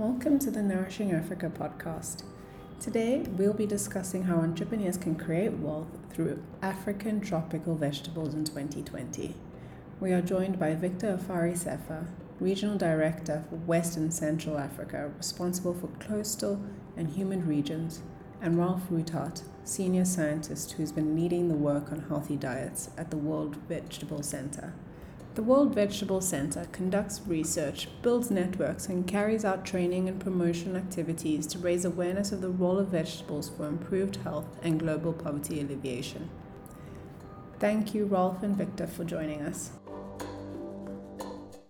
Welcome to the Nourishing Africa podcast. Today, we'll be discussing how entrepreneurs can create wealth through African tropical vegetables in 2020. We are joined by Victor Afari Sefa, Regional Director for West and Central Africa, responsible for coastal and humid regions, and Ralph Roothaert, Senior Scientist who's been leading the work on healthy diets at the World Vegetable Center. The World Vegetable Center conducts research, builds networks, and carries out training and promotion activities to raise awareness of the role of vegetables for improved health and global poverty alleviation. Thank you, Rolf and Victor, for joining us.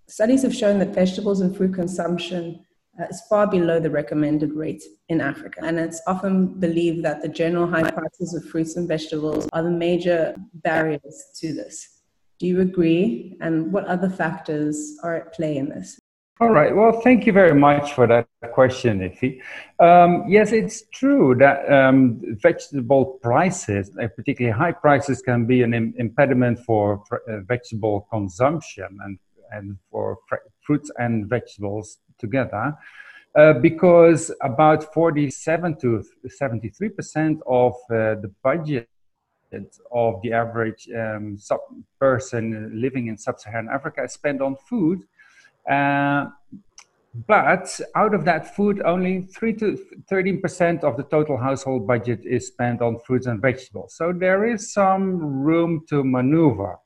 Studies have shown that vegetables and fruit consumption uh, is far below the recommended rate in Africa. And it's often believed that the general high prices of fruits and vegetables are the major barriers to this. Do you agree? And what other factors are at play in this? All right. Well, thank you very much for that question, Iffy. Um, yes, it's true that um, vegetable prices, uh, particularly high prices, can be an Im- impediment for uh, vegetable consumption and, and for fr- fruits and vegetables together. Uh, because about 47 to 73 percent of uh, the budget of the average um, person living in sub-Saharan Africa is spent on food. Uh, but out of that food, only 3 to 13% of the total household budget is spent on fruits and vegetables. So there is some room to maneuver.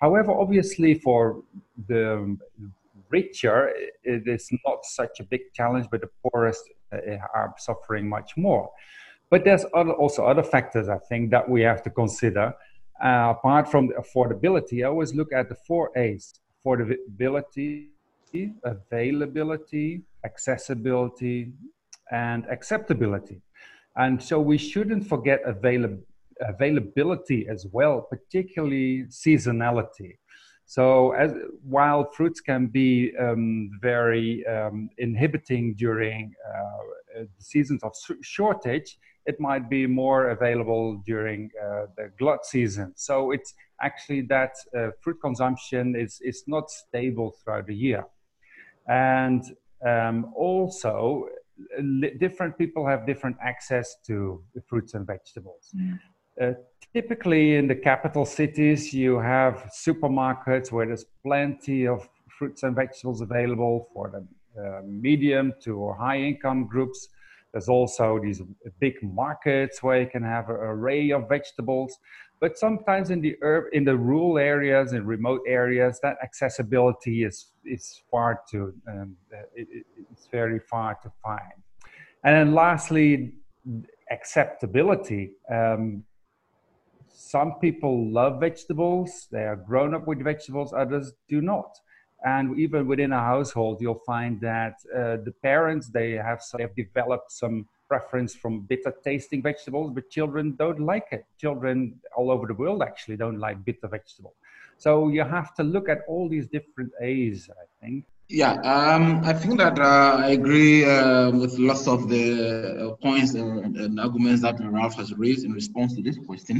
However, obviously, for the richer, it is not such a big challenge, but the poorest uh, are suffering much more. But there's other, also other factors I think that we have to consider. Uh, apart from the affordability, I always look at the four A's: affordability, availability, accessibility, and acceptability. And so we shouldn't forget avail- availability as well, particularly seasonality. So, as, while fruits can be um, very um, inhibiting during uh, seasons of shortage, it might be more available during uh, the glut season. So it's actually that uh, fruit consumption is, is not stable throughout the year. And um, also, different people have different access to fruits and vegetables. Mm. Uh, typically, in the capital cities, you have supermarkets where there's plenty of fruits and vegetables available for the uh, medium to high income groups. There's also these big markets where you can have an array of vegetables. But sometimes in the urban, in the rural areas and remote areas, that accessibility is is far too um, it, it's very far to find. And then lastly, acceptability. Um, some people love vegetables; they are grown up with vegetables. Others do not. And even within a household you'll find that uh, the parents they have, they have developed some preference from bitter tasting vegetables but children don't like it. Children all over the world actually don't like bitter vegetables so you have to look at all these different a's i think. Yeah um, i think that uh, i agree uh, with lots of the uh, points and, and, arguments that ralph has raised in response to this question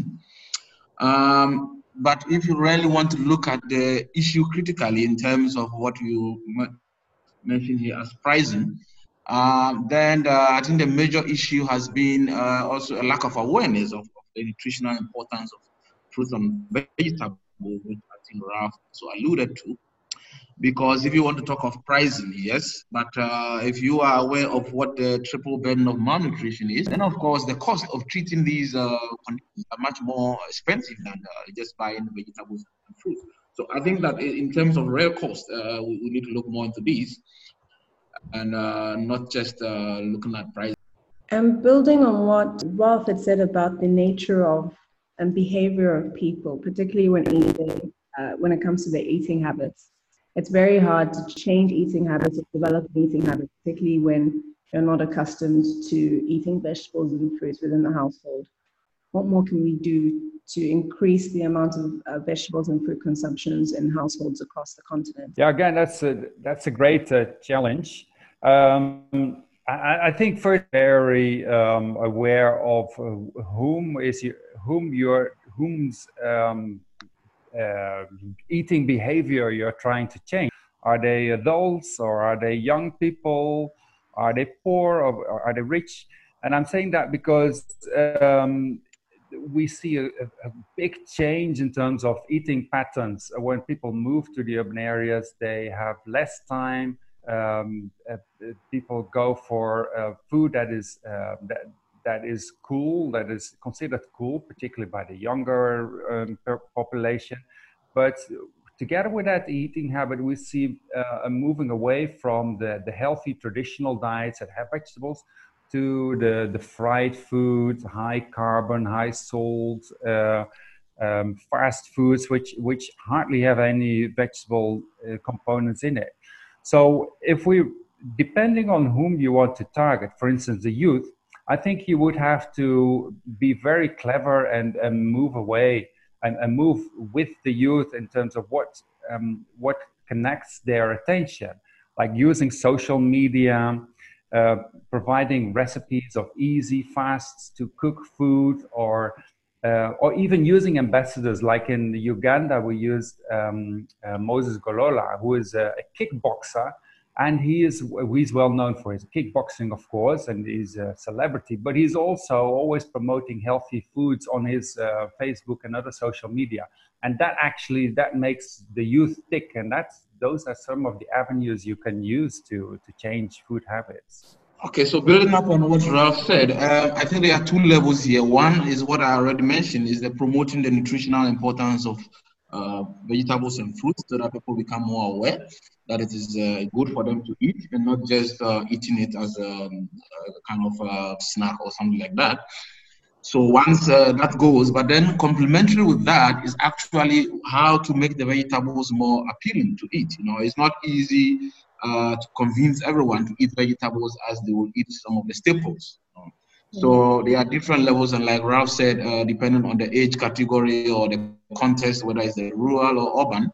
um, but if you really want to look at the issue critically in terms of what you mentioned here as pricing, uh, then uh, I think the major issue has been uh, also a lack of awareness of, of, the nutritional importance of fruits and vegetables, which I think Ralph also alluded to because if you want to talk of pricing, yes, but uh, if you are aware of what the triple burden of malnutrition is, then of course the cost of treating these uh, conditions are much more expensive than uh, just buying vegetables and fruit. So I think that in terms of real cost, uh, we, we, need to look more into these and uh, not just uh, looking at price. And building on what Ralph had said about the nature of and behavior of people, particularly when eating, when it comes to their eating habits it's very hard to change eating habits or develop eating habits, particularly when you're not accustomed to eating vegetables and fruits within the household. What more can we do to increase the amount of uh, vegetables and fruit consumptions in households across the continent? Yeah, again, that's a, that's a great uh, challenge. Um, I, I, think first very um, aware of uh, whom is you, whom you're whom's um, uh, eating behavior you're trying to change? Are they adults or are they young people? are they poor or are they rich? And I'm saying that because um, we see a, a, big change in terms of eating patterns. When people move to the urban areas, they have less time. Um, uh, people go for uh, food that is uh, that, that is cool, that is considered cool, particularly by the younger um, population. But together with that eating habit, we see uh, a moving away from the, the healthy traditional diets that have vegetables to the, the fried foods, high carbon, high salt, uh, um, fast foods, which, which hardly have any vegetable uh, components in it. So if we, depending on whom you want to target, for instance, the youth, I think you would have to be very clever and, and move away and, and move with the youth in terms of what, um, what connects their attention, like using social media, uh, providing recipes of easy fasts to cook food or uh, or even using ambassadors like in Uganda we used um, uh, Moses Golola who is a, a, kickboxer and he is he's well known for his kickboxing of course and he's a celebrity but he's also always promoting healthy foods on his uh, Facebook and other social media and that actually that makes the youth tick and that's those are some of the avenues you can use to, to change food habits. Okay, so building up on what Ralph said, uh, I think there are two levels here. One is what I already mentioned, is the promoting the nutritional importance of uh, vegetables and fruits so that people become more aware that it is uh, good for them to eat and not just uh, eating it as a, a kind of a snack or something like that. So once uh, that goes, but then complementary with that is actually how to make the vegetables more appealing to eat. You know, it's not easy uh, to convince everyone to eat vegetables as they will eat some of the staples. You know? So mm-hmm. there are different levels, and like Ralph said, uh, depending on the age category or the context, whether it's the rural or urban,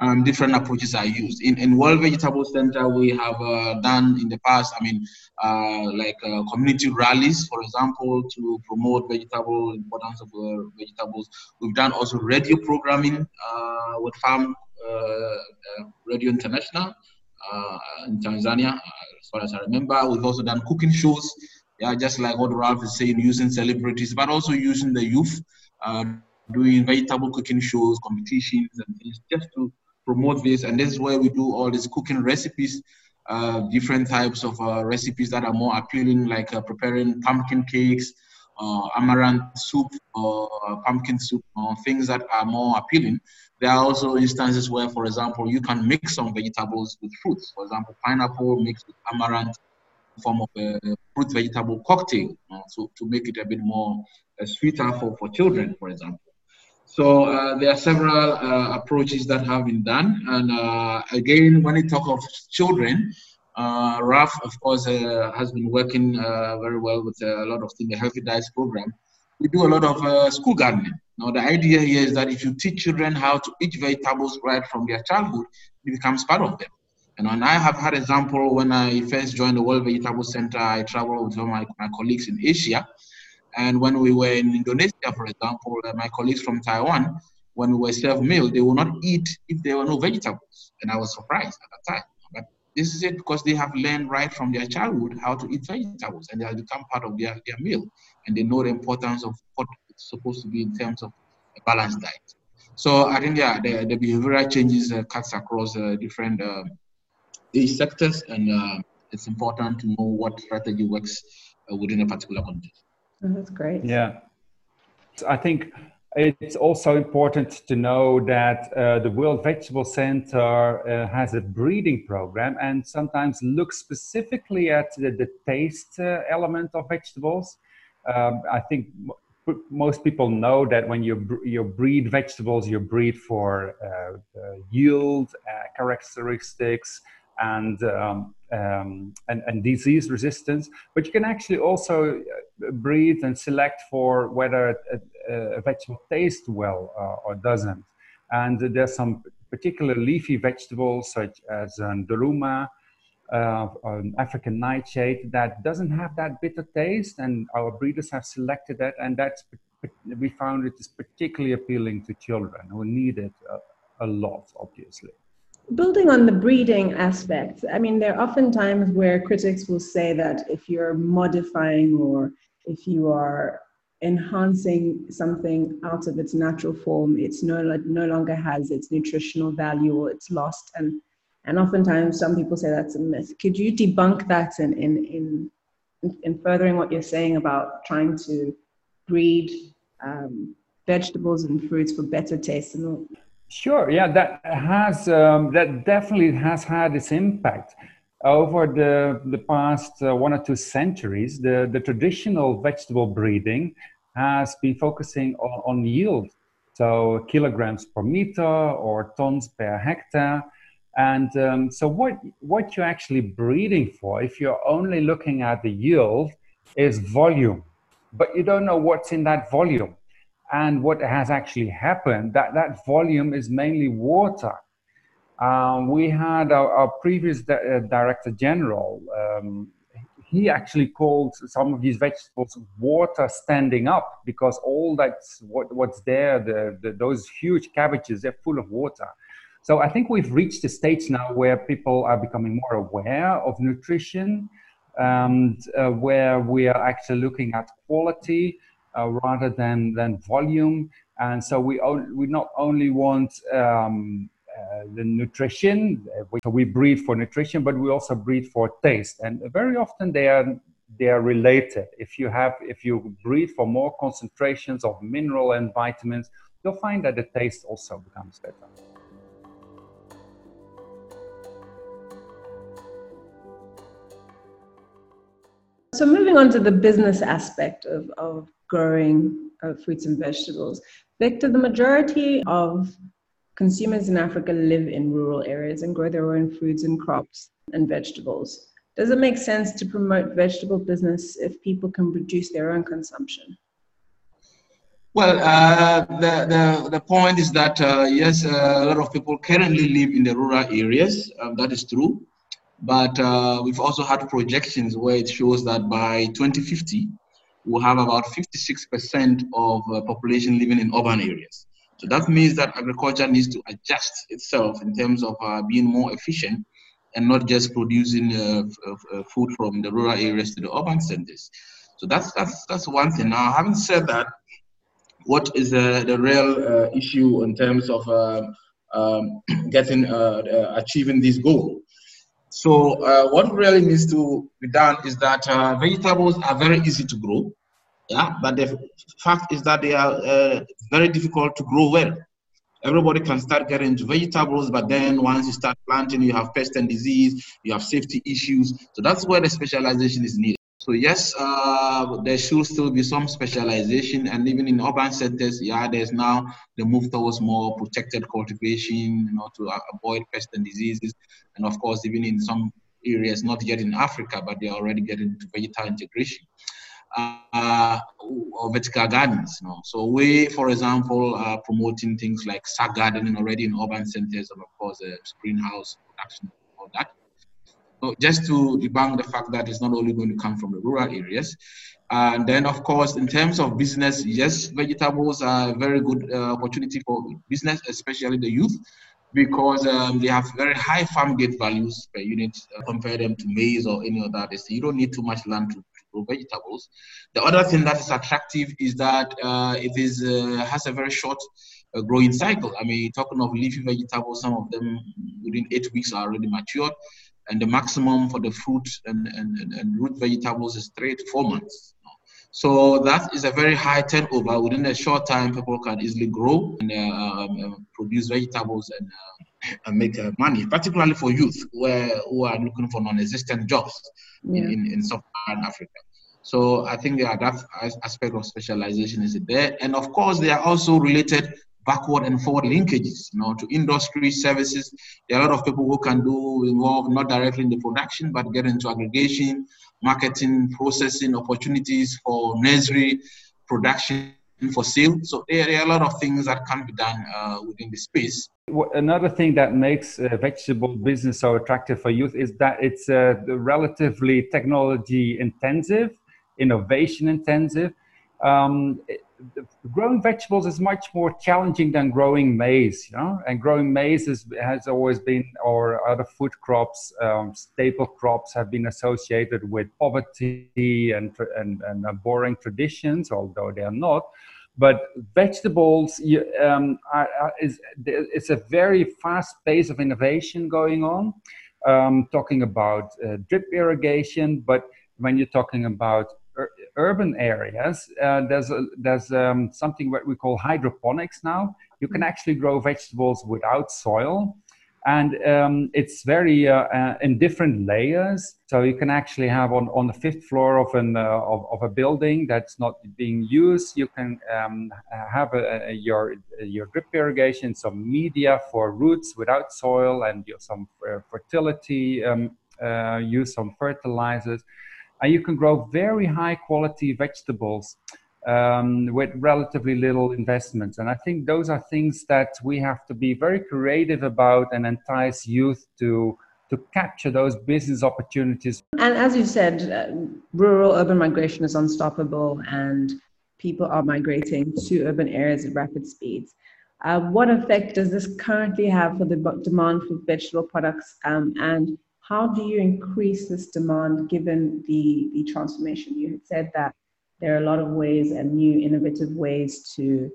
um, different approaches are used. In, in World Vegetable Center, we have uh, done in the past, I mean, uh, like uh, community rallies, for example, to promote vegetable importance of uh, vegetables. We've done also radio programming uh, with Farm uh, Radio International in Tanzania, as far as I remember. We've also done cooking shows, yeah, just like what Ralph is saying, using celebrities, but also using the youth. doing vegetable cooking shows, competitions, and things just to promote this. And this is where we do all these cooking recipes, uh, different types of uh, recipes that are more appealing, like uh, preparing pumpkin cakes, uh, amaranth soup, or pumpkin soup, things that are more appealing. There are also instances where, for example, you can mix some vegetables with fruits. For example, pineapple mixed with amaranth, form of a fruit vegetable cocktail, so to make it a bit more uh, sweeter for, for children, for example. So uh, there are several uh, approaches that have been done. And uh, again, when we talk of children, uh, Ralph, of course, uh, has been working uh, very well with a lot of things, the Healthy Diets program. We do a lot of school gardening. Now, the idea here is that if you teach children how to eat vegetables right from their childhood, it becomes part of them. And I have had example when I first joined the World Vegetable Center, I traveled with my, my colleagues in Asia and when we were in Indonesia, for example, uh, my colleagues from Taiwan, when we were served meal, they will not eat if there were no vegetables. And I was surprised at that time. But this is it because they have learned right from their childhood how to eat vegetables and they have become part of their, their meal. And they know the importance of what it's supposed to be in terms of a balanced diet. So I think, yeah, the, the behavioral changes uh, cuts across uh, different uh, sectors and uh, it's important to know what strategy works uh, within a particular context. Oh, that's great. Yeah. I think it's also important to know that uh, the World Vegetable Center uh, has a breeding program and sometimes looks specifically at the, the taste uh, element of vegetables. Um, I think most people know that when you you breed vegetables, you breed for uh, yield uh, characteristics and um, um, and, and, disease resistance. But you can actually also uh, breed and select for whether a, a vegetable tastes well uh, or doesn't. And there's some particular leafy vegetables such as um, duruma, uh, um, African nightshade that doesn't have that bitter taste, and our breeders have selected that, and that's we found it is particularly appealing to children who need it a, a lot, obviously. Building on the breeding aspect, I mean, there are often times where critics will say that if you're modifying or if you are enhancing something out of its natural form, it's no, no longer has its nutritional value or it's lost. And, and oftentimes some people say that's a myth. Could you debunk that in, in, in, in furthering what you're saying about trying to breed um, vegetables and fruits for better taste and Sure. Yeah, that has um, that definitely has had its impact over the the past uh, one or two centuries. The the traditional vegetable breeding has been focusing on, on yield, so kilograms per meter or tons per hectare. And um, so, what what you're actually breeding for, if you're only looking at the yield, is volume, but you don't know what's in that volume and what has actually happened that that volume is mainly water. Um, we had our, our previous di- uh, director general um, he actually called some of these vegetables water standing up because all that's what, what's there the, the, those huge cabbages they're full of water. So i think we've reached a stage now where people are becoming more aware of nutrition and uh, where we are actually looking at quality uh, rather than than volume. And so we we not only want um, uh, the nutrition, we, we breed for nutrition, but we also breed for taste. And very often they are they are related. If you have if you breed for more concentrations of mineral and vitamins, you'll find that the taste also becomes better. So moving on to the business aspect of, of growing uh, fruits and vegetables. Victor, the majority of consumers in Africa live in rural areas and grow their own foods and crops and vegetables. Does it make sense to promote vegetable business if people can produce their own consumption? Well, uh, the, the, the point is that, uh, yes, uh, a lot of people currently live in the rural areas. Um, that is true. But uh, we've also had projections where it shows that by 2050, we have about 56% of uh, population living in urban areas. So that means that agriculture needs to adjust itself in terms of uh, being more efficient and not just producing uh, uh, food from the rural areas to the urban centers. So that's that's that's one thing. Now, having said that, what is uh, the real uh, issue in terms of um, getting achieving this goal? So uh, what really needs to be done is that uh, vegetables are very easy to grow. Yeah, but the fact is that they are uh, very difficult to grow well. Everybody can start getting into vegetables, but then once you start planting, you have pest and disease, you have safety issues. So that's where the specialization is needed. So yes, uh, there should still be some specialization, and even in urban centers, yeah, there's now the move towards more protected cultivation, you know, to avoid pests and diseases, and of course, even in some areas, not yet in Africa, but they're already getting into vegetal integration. Uh, or vertical gardens. You know? So we, for example, are promoting things like sack gardening already in urban centers, and of course, uh, greenhouse production, all that. So just to debunk the fact that it's not only going to come from the rural areas. And then, of course, in terms of business, yes, vegetables are a very good uh, opportunity for business, especially the youth, because um, they have very high farm gate values per unit. Uh, compare them to maize or any other. You don't need too much land to, to grow vegetables. The other thing that is attractive is that uh, it is uh, has a very short uh, growing cycle. I mean, talking of leafy vegetables, some of them within eight weeks are already matured and the maximum for the fruit and, and, and root vegetables is three to four months. So that is a very high turnover. Within a short time, people can easily grow and uh, um, uh, produce vegetables and, uh, and make uh, money, particularly for youth where, who are looking for non-existent jobs yeah. in, in sub-Saharan Africa. So I think yeah, that aspect of specialization is there. And of course, they are also related backward and forward linkages, you know, to industry services. There are a lot of people who can do involved not directly in the production, but get into aggregation, marketing, processing opportunities for nursery production for sale. So there, are a lot of things that can be done uh, within the space. Another thing that makes uh, vegetable business so attractive for youth is that it's uh, relatively technology intensive, innovation intensive. Um, growing vegetables is much more challenging than growing maize, you know. And growing maize is, has always been, or other food crops, um, staple crops, have been associated with poverty and and, and boring traditions, although they are not. But vegetables you, um, are, are, is it's a very fast pace of innovation going on. Um, talking about uh, drip irrigation, but when you're talking about urban areas, uh, there's a, there's um, something what we call hydroponics now. You can mm-hmm. actually grow vegetables without soil, and um, it's very uh, uh, in different layers. So you can actually have on, on the fifth floor of an uh, of, of a building that's not being used. You can um, have a, a, your your drip irrigation, some media for roots without soil, and some uh, fertility. Um, uh, use some fertilizers and you can grow very high quality vegetables um, with relatively little investment. And I think those are things that we have to be very creative about and entice youth to to capture those business opportunities. And as you said, uh, rural urban migration is unstoppable, and people are migrating to urban areas at rapid speeds. Uh, what effect does this currently have for the demand for vegetable products um, and how do you increase this demand given the, the transformation? You had said that there are a lot of ways and new innovative ways to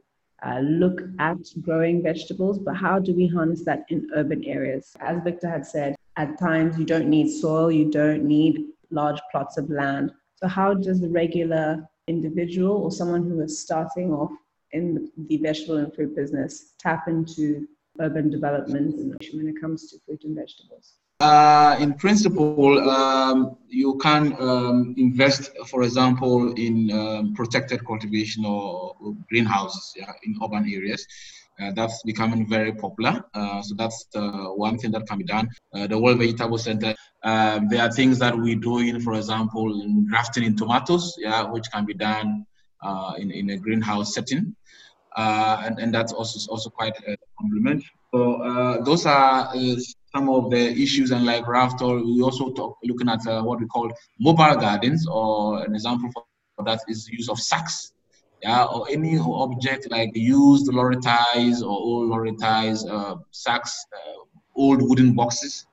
uh, look at growing vegetables, but how do we harness that in urban areas? As Victor had said, at times you don't need soil, you don't need large plots of land. So, how does the regular individual or someone who is starting off in the vegetable and fruit business tap into urban development when it comes to fruit and vegetables? Uh, in principle, um, you can um, invest, for example, in um, protected cultivation or greenhouses yeah, in urban areas. Uh, that's becoming very popular. Uh, so that's one thing that can be done. Uh, the World Vegetable Center, um, there are things that we do in, for example, in grafting in tomatoes, yeah, which can be done uh, in, in a greenhouse setting. Uh, and, and that's also also quite a compliment. So those are some of the issues and like Ralph we also talk looking at uh, what we call mobile gardens or an example for that is use of sacks yeah or any object like used lorry ties or old lorry ties uh, sacks uh, old wooden boxes.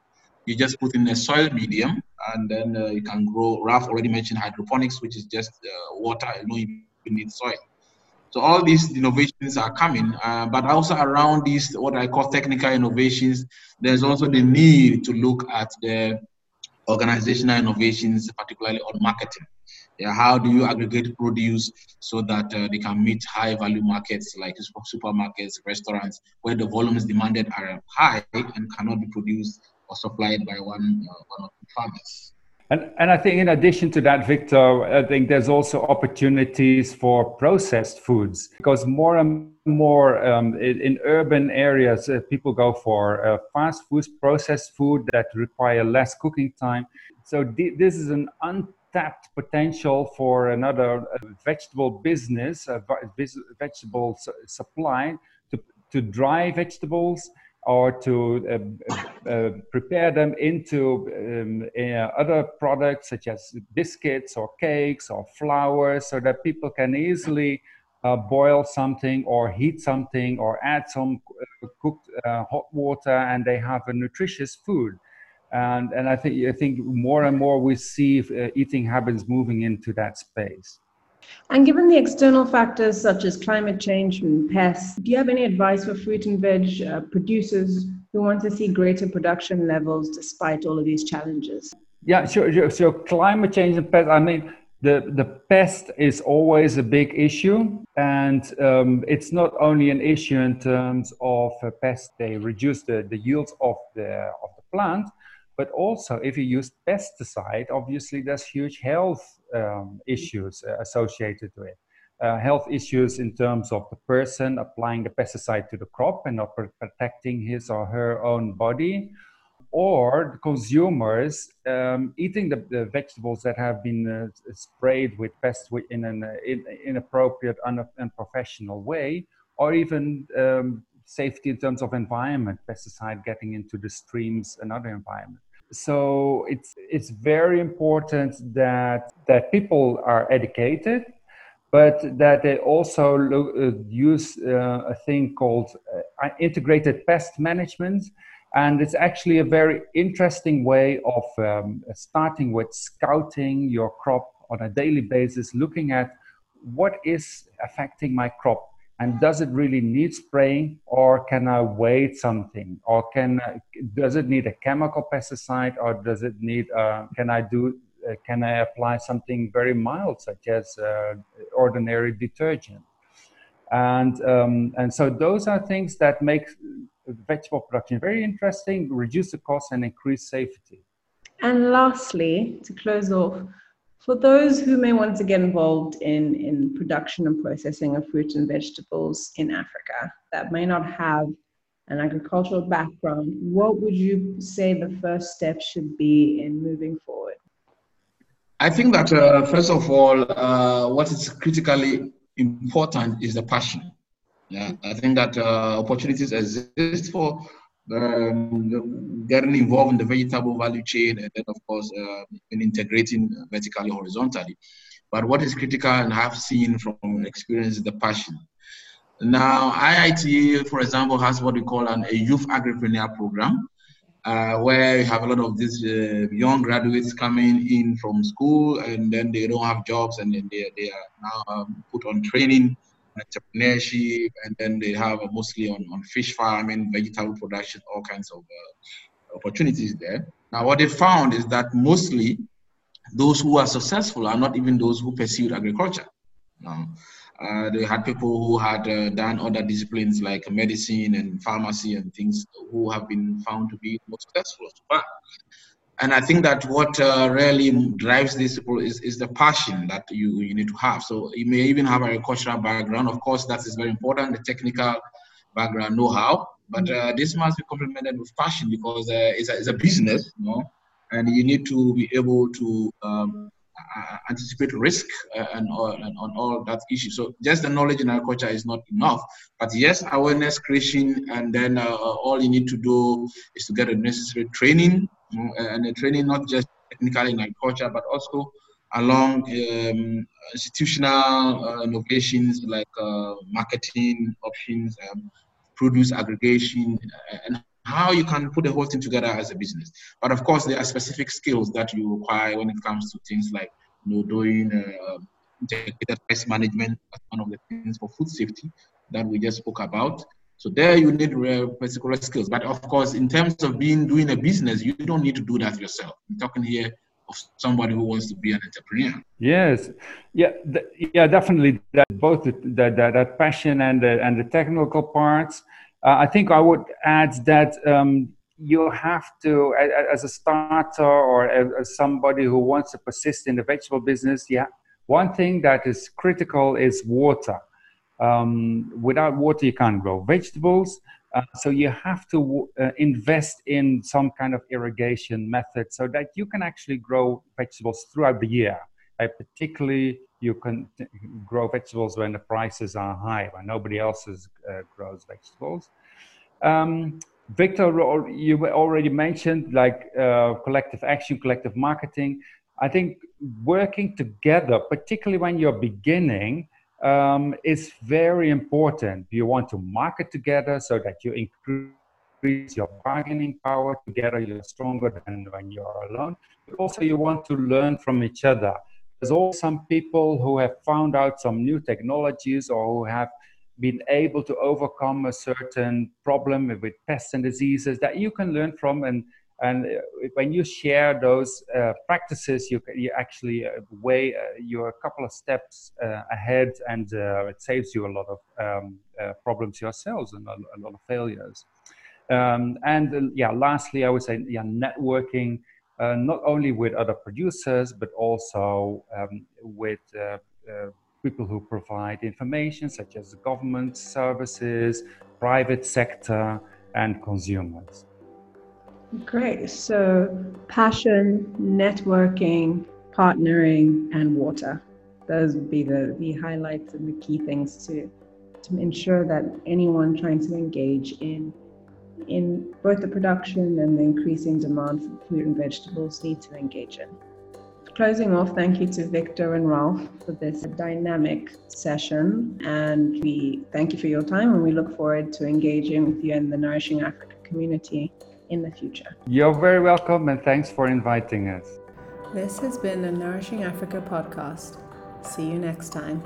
You just put in a soil medium and then uh, you can grow. Ralph already mentioned hydroponics which is just uh, water you know you need soil so all these innovations are coming, uh, but also around these, what I call technical innovations, there's also the need to look at the organizational innovations, particularly on marketing. Yeah, how do you aggregate produce so that uh, they can meet high value markets like supermarkets, restaurants, where the volumes demanded are high and cannot be produced or supplied by one, uh, one of the farmers. And, and I think in addition to that, Victor, I think there's also opportunities for processed foods because more and more um, in, in, urban areas, uh, people go for uh, fast foods, processed food that require less cooking time. So th- this is an untapped potential for another uh, vegetable business, a vegetable su- supply to, to dry vegetables or to uh, uh, prepare them into um, uh, other products such as biscuits or cakes or flour so that people can easily uh, boil something or heat something or add some uh, cooked uh, hot water and they have a nutritious food and, and I, think, I think more and more we see eating habits moving into that space. And given the external factors such as climate change and pests, do you have any advice for fruit and veg uh, producers who want to see greater production levels despite all of these challenges? Yeah, sure. sure. So climate change and pests, I mean, the, the pest is always a big issue. And um, it's not only an issue in terms of pests, they reduce the, the yields of the, of the plant, but also if you use pesticide, obviously there's huge health um, issues uh, associated with it. Uh, health issues in terms of the person applying the pesticide to the crop and not protecting his or her own body, or the consumers um, eating the, the, vegetables that have been uh, sprayed with pests in an uh, in, inappropriate, un- unprofessional way, or even um, safety in terms of environment, pesticide getting into the streams and other environment so it's it's very important that that people are educated but that they also look, uh, use uh, a thing called uh, integrated pest management. And it's actually a very interesting way of um, starting with scouting your crop on a daily basis, looking at what is affecting my crop and does it really need spraying or can i wait something? Or can does it need a chemical pesticide or does it need uh, can i do uh, can i apply something very mild such as uh, ordinary detergent? And um, and so those are things that make vegetable production very interesting reduce the cost and increase safety. And lastly to close off for those who may want to get involved in, in production and processing of fruits and vegetables in Africa that may not have an agricultural background, what would you say the first step should be in moving forward? I think that uh, first of all, uh, what is critically important is the passion. Yeah, I think that uh, opportunities exist for um, getting involved in the vegetable value chain, and then of course uh, in integrating vertically horizontally. But what is critical, and I've seen from experience, is the passion. Now, IITA, for example, has what we call an, a youth agripreneur program, uh, where you have a lot of these uh, young graduates coming in from school, and then they don't have jobs, and then they, they are now um, put on training entrepreneurship, and then they have mostly on, on fish farming, vegetable production, all kinds of uh, opportunities there. Now, what they found is that mostly those who are successful are not even those who pursued agriculture. Uh, they had people who had uh, done other disciplines like medicine and pharmacy and things who have been found to be most successful far and I think that what uh, really drives this is, is the passion that you, you need to have. So you may even have a agricultural background. Of course, that is very important, the technical background know-how. But uh, this must be complemented with passion because uh, it's, a, it's a business, you know, and you need to be able to um, anticipate risk uh, and, and on all that issue. So just the knowledge in agriculture is not enough. But yes, awareness creation, and then uh, all you need to do is to get the necessary training and the training not just technically in agriculture, but also along um, institutional uh, innovations like uh, marketing options, um, produce aggregation, and how you can put the whole thing together as a business. But of course, there are specific skills that you require when it comes to things like you know, doing uh, integrated pest management. That's one of the things for food safety that we just spoke about. So there you need particular skills. But of course, in terms of being doing a business, you don't need to do that yourself. I'm talking here of somebody who wants to be an entrepreneur. Yes, yeah, yeah, definitely. That both the, the, the, that passion and the, and the technical parts. Uh, I think I would add that um, you have to, as a starter or as somebody who wants to persist in the vegetable business, yeah, one thing that is critical is water. Um, without water, you can't grow vegetables. Uh, so you have to uh, invest in some kind of irrigation method so that you can actually grow vegetables throughout the year. Uh, particularly, you can t- grow vegetables when the prices are high, when nobody else is, uh, grows vegetables. Um, Victor, you already mentioned like uh, collective action, collective marketing. I think working together, particularly when you're beginning, um, is very important. You want to market together so that you increase your bargaining power together. You're stronger than when you're alone. But also, you want to learn from each other. There's also some people who have found out some new technologies or who have been able to overcome a certain problem with pests and diseases that you can learn from and and uh, when you share those uh, practices, you, you actually uh, way uh, you're a couple of steps uh, ahead, and uh, it saves you a lot of um, problems yourselves and a, a lot of failures. Um, and yeah, lastly, I would say yeah, networking not only with other producers but also um, with people who provide information, such as government services, private sector, and consumers. Great. So, passion, networking, partnering, and water. Those would be the, the highlights and the key things to, to ensure that anyone trying to engage in, in both the production and the increasing demand for fruit and vegetables need to engage in. Closing off, thank you to Victor and Ralph for this dynamic session. And we thank you for your time and we look forward to engaging with you in the Nourishing Africa community in the future. You're very welcome and thanks for inviting us. This has been a Nourishing Africa podcast. See you next time.